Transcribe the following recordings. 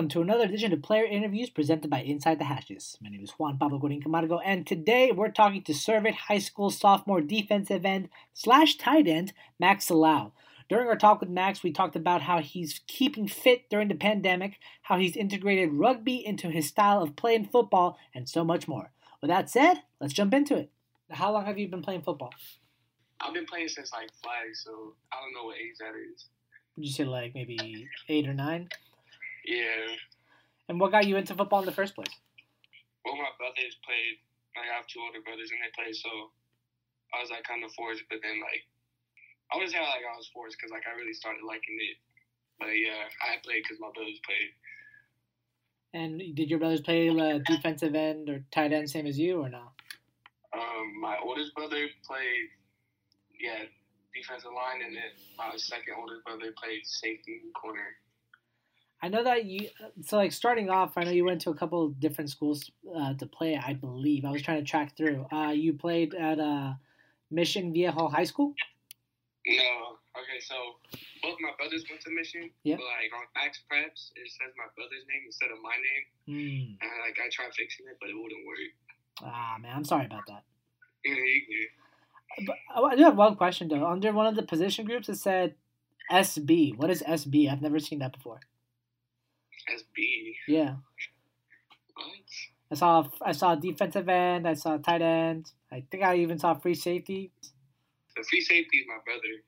Welcome to another edition of Player Interviews presented by Inside the Hashes. My name is Juan Pablo Godin Camargo, and today we're talking to Servite High School sophomore defensive end slash tight end Max Salau. During our talk with Max, we talked about how he's keeping fit during the pandemic, how he's integrated rugby into his style of playing football, and so much more. With that said, let's jump into it. How long have you been playing football? I've been playing since like five, so I don't know what age that is. Would you say like maybe eight or nine? Yeah. And what got you into football in the first place? Well, my brothers played. Like, I have two older brothers, and they played, so I was like kind of forced. But then like, I wouldn't say like I was forced because like I really started liking it. But yeah, I played because my brothers played. And did your brothers play uh, defensive end or tight end, same as you, or no? Um, my oldest brother played, yeah, defensive line, and then my second oldest brother played safety corner. I know that you. So like starting off, I know you went to a couple of different schools uh, to play. I believe I was trying to track through. Uh, you played at uh, Mission Viejo High School. No. Okay, so both my brothers went to Mission. Yeah. But like on MaxPreps, it says my brother's name instead of my name. Mm. And like I tried fixing it, but it wouldn't work. Ah man, I'm sorry about that. Yeah, you good. But I do have one question though. Under one of the position groups, it said SB. What is SB? I've never seen that before. SB. Yeah, What? I saw I saw defensive end. I saw tight end. I think I even saw free safety. The free safety is my brother.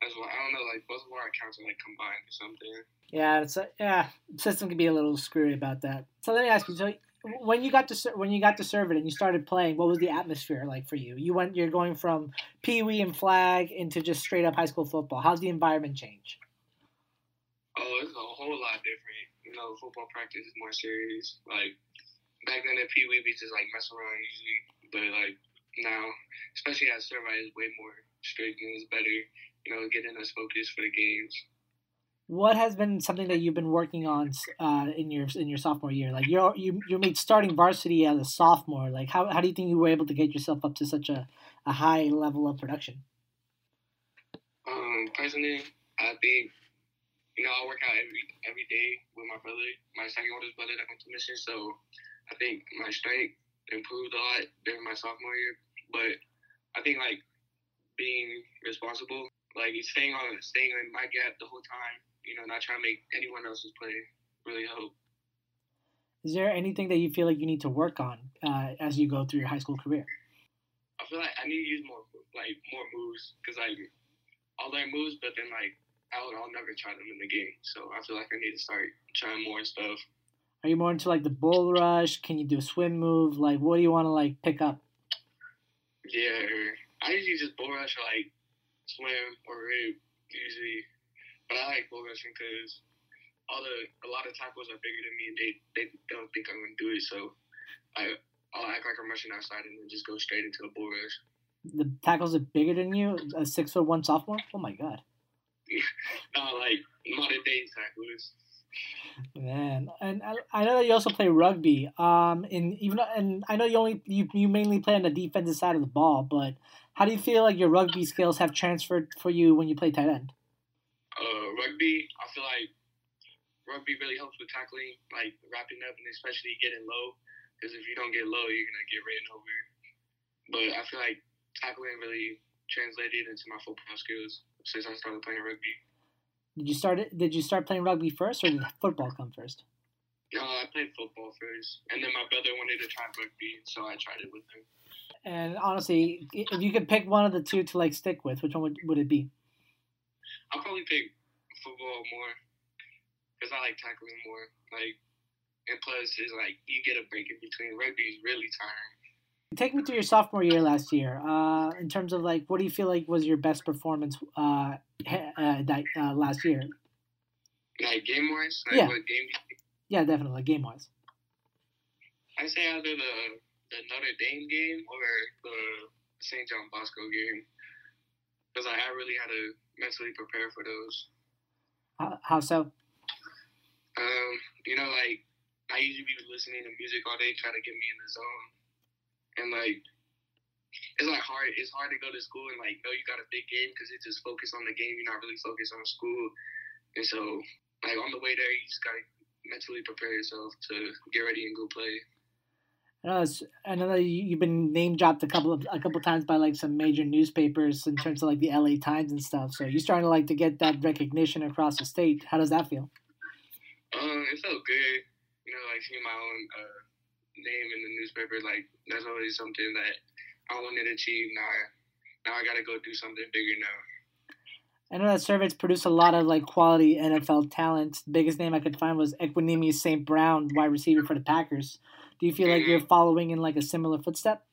That's why I don't know. Like both of our accounts are like combined or something. Yeah, it's a, yeah. System can be a little screwy about that. So let me ask you. So when you got to when you got to Servite and you started playing, what was the atmosphere like for you? You went. You're going from pee wee and flag into just straight up high school football. How's the environment change? Oh, it's a whole lot different. Know, football practice is more serious. Like back then at Pee Wee, we just like mess around usually, but like now, especially at Servite, is way more strict and it's better. You know, getting us focused for the games. What has been something that you've been working on uh, in your in your sophomore year? Like you you you made starting varsity as a sophomore. Like how, how do you think you were able to get yourself up to such a, a high level of production? Um, personally, I think you know I work out every every day with my brother, my second oldest brother that went to mission. So I think my strength improved a lot during my sophomore year. But I think like being responsible, like staying on staying in my gap the whole time. You know, not trying to make anyone else's play really help. Is there anything that you feel like you need to work on uh, as you go through your high school career? I feel like I need to use more like more moves because like I'll learn moves, but then like I'll, I'll never try them in the game. So I feel like I need to start trying more stuff. Are you more into like the bull rush? Can you do a swim move? Like, what do you want to like pick up? Yeah, I usually just bull rush or like swim or rip usually, but I like bull rushing because all the a lot of tackles are bigger than me and they they don't think I'm gonna do it. So I I'll act like I'm rushing outside and then just go straight into a bull rush. The tackles are bigger than you. A six foot one sophomore. Oh my god. No, like modern day tacklers. Man, and I, I know that you also play rugby. Um, and even and I know you only you, you mainly play on the defensive side of the ball, but how do you feel like your rugby skills have transferred for you when you play tight end? Uh, rugby, I feel like rugby really helps with tackling, like wrapping up and especially getting low. Because if you don't get low, you're gonna get ran over. But I feel like tackling really translated into my football skills since I started playing rugby. Did you start it? Did you start playing rugby first, or did football come first? No, I played football first, and then my brother wanted to try rugby, so I tried it with him. And honestly, if you could pick one of the two to like stick with, which one would, would it be? I'll probably pick football more because I like tackling more. Like, and plus, it's like you get a break in between. Rugby is really tiring. Take me through your sophomore year last year. Uh, in terms of like, what do you feel like was your best performance uh, uh, that uh, last year? Like game wise, like Yeah. game? Yeah, definitely game wise. I say either the the Notre Dame game or the St. John Bosco game, because I really had to mentally prepare for those. How, how so? Um, you know, like I usually be listening to music all day, trying to get me in the zone, and like it's like hard. It's hard to go to school and like know you got a big game because it's just focused on the game. You're not really focused on school, and so like on the way there, you just gotta mentally prepare yourself to get ready and go play. I know, I know that you- you've been name dropped a couple of a couple times by like some major newspapers in terms of like the LA Times and stuff. So you're starting to like to get that recognition across the state. How does that feel? Um, it felt good, you know, like seeing my own uh, name in the newspaper. Like that's always something that I wanted to achieve. Now, now I gotta go do something bigger now. I know that Servite's produced a lot of like quality NFL talent. The biggest name I could find was Equanimeous St. Brown, wide receiver for the Packers. Do you feel like mm-hmm. you're following in like a similar footstep?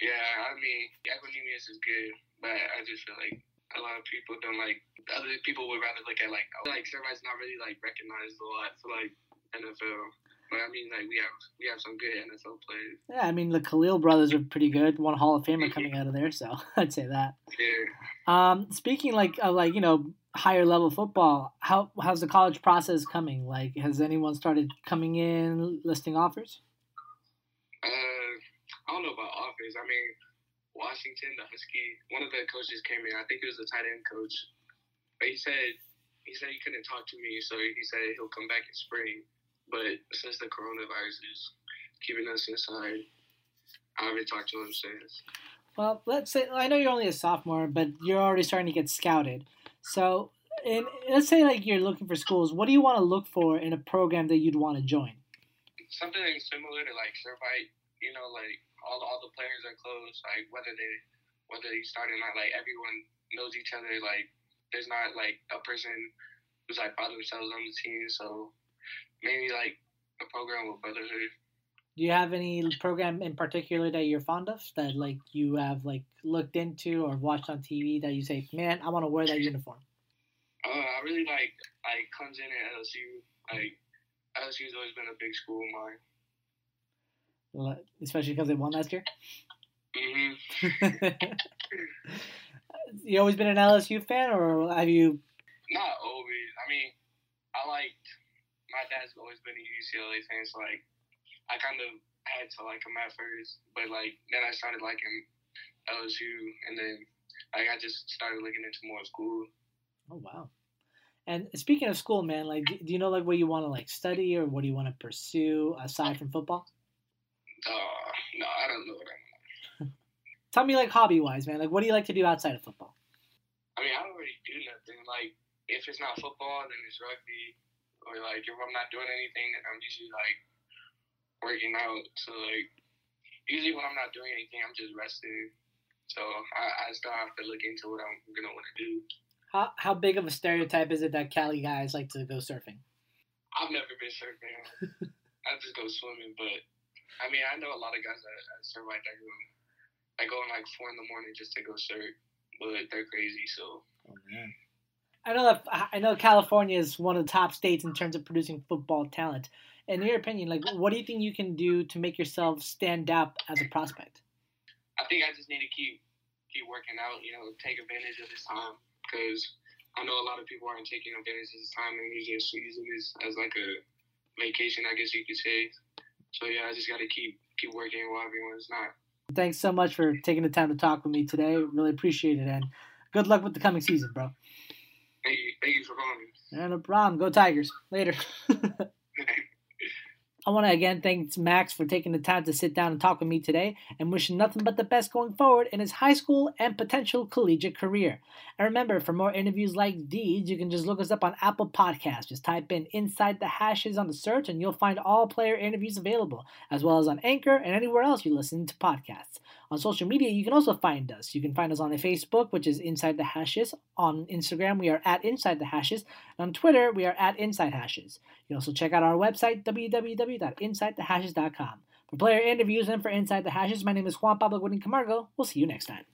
Yeah, I mean, Equanimeous is good, but I just feel like a lot of people don't like. Other people would rather look at like like Servite's not really like recognized a lot for like NFL. But I mean, like we have we have some good NFL players. Yeah, I mean the Khalil brothers are pretty good. One Hall of Famer coming out of there, so I'd say that. Yeah. Um, speaking like of like you know higher level football, how how's the college process coming? Like, has anyone started coming in listing offers? Uh, I don't know about offers. I mean, Washington, the Husky, one of the coaches came in. I think it was the tight end coach. But he said he said he couldn't talk to me, so he said he'll come back in spring. But since the coronavirus is keeping us inside, I haven't talked to him since. Well, let's say I know you're only a sophomore, but you're already starting to get scouted. So, in, let's say like you're looking for schools. What do you want to look for in a program that you'd want to join? Something similar to like Servite, you know, like all all the players are close. Like whether they whether they start or not, like everyone knows each other. Like there's not like a person who's like by themselves on the team. So maybe like a program with brotherhood. Do you have any program in particular that you're fond of that like you have like looked into or watched on TV that you say, man, I want to wear that uniform? Uh, I really like like Clemson and LSU. Like LSU's always been a big school of mine. Well, Especially because they won last year. Mm-hmm. you always been an LSU fan, or have you? Not always. I mean, I liked my dad's always been a UCLA fan, so like I kind of had to like him at first, but like then I started liking LSU, and then like I just started looking into more school. Oh wow! And speaking of school, man, like, do you know like what you want to like study or what do you want to pursue aside from football? Uh, no, I don't know what I. Tell me like hobby wise, man. Like, what do you like to do outside of football? I mean, I don't really do nothing. Like if it's not football, then it's rugby, or like if I'm not doing anything, then I'm usually like working out. So like usually when I'm not doing anything, I'm just resting. So I, I still have to look into what I'm gonna want to do. How how big of a stereotype is it that Cali guys like to go surfing? I've never been surfing. I just go swimming, but I mean, I know a lot of guys that, that surf like that go, that go in like four in the morning just to go surf, but they're crazy. So Oh man. I know that I know California is one of the top states in terms of producing football talent. In your opinion, like, what do you think you can do to make yourself stand out as a prospect? I think I just need to keep keep working out. You know, take advantage of this time because I know a lot of people aren't taking advantage of this time and using using this as like a vacation, I guess you could say. So yeah, I just got to keep keep working while everyone's not. Thanks so much for taking the time to talk with me today. Really appreciate it, and good luck with the coming season, bro. Thank you, thank you for calling. Yeah, no problem. Go Tigers. Later. I want to again thank Max for taking the time to sit down and talk with me today and wish nothing but the best going forward in his high school and potential collegiate career. And remember, for more interviews like these, you can just look us up on Apple Podcasts. Just type in Inside the Hashes on the search and you'll find all player interviews available, as well as on Anchor and anywhere else you listen to podcasts. On social media, you can also find us. You can find us on the Facebook, which is Inside the Hashes. On Instagram, we are at Inside the Hashes. And on Twitter, we are at Inside Hashes. You can also check out our website, www.insidethehashes.com. For player interviews and for Inside the Hashes, my name is Juan Pablo Godin Camargo. We'll see you next time.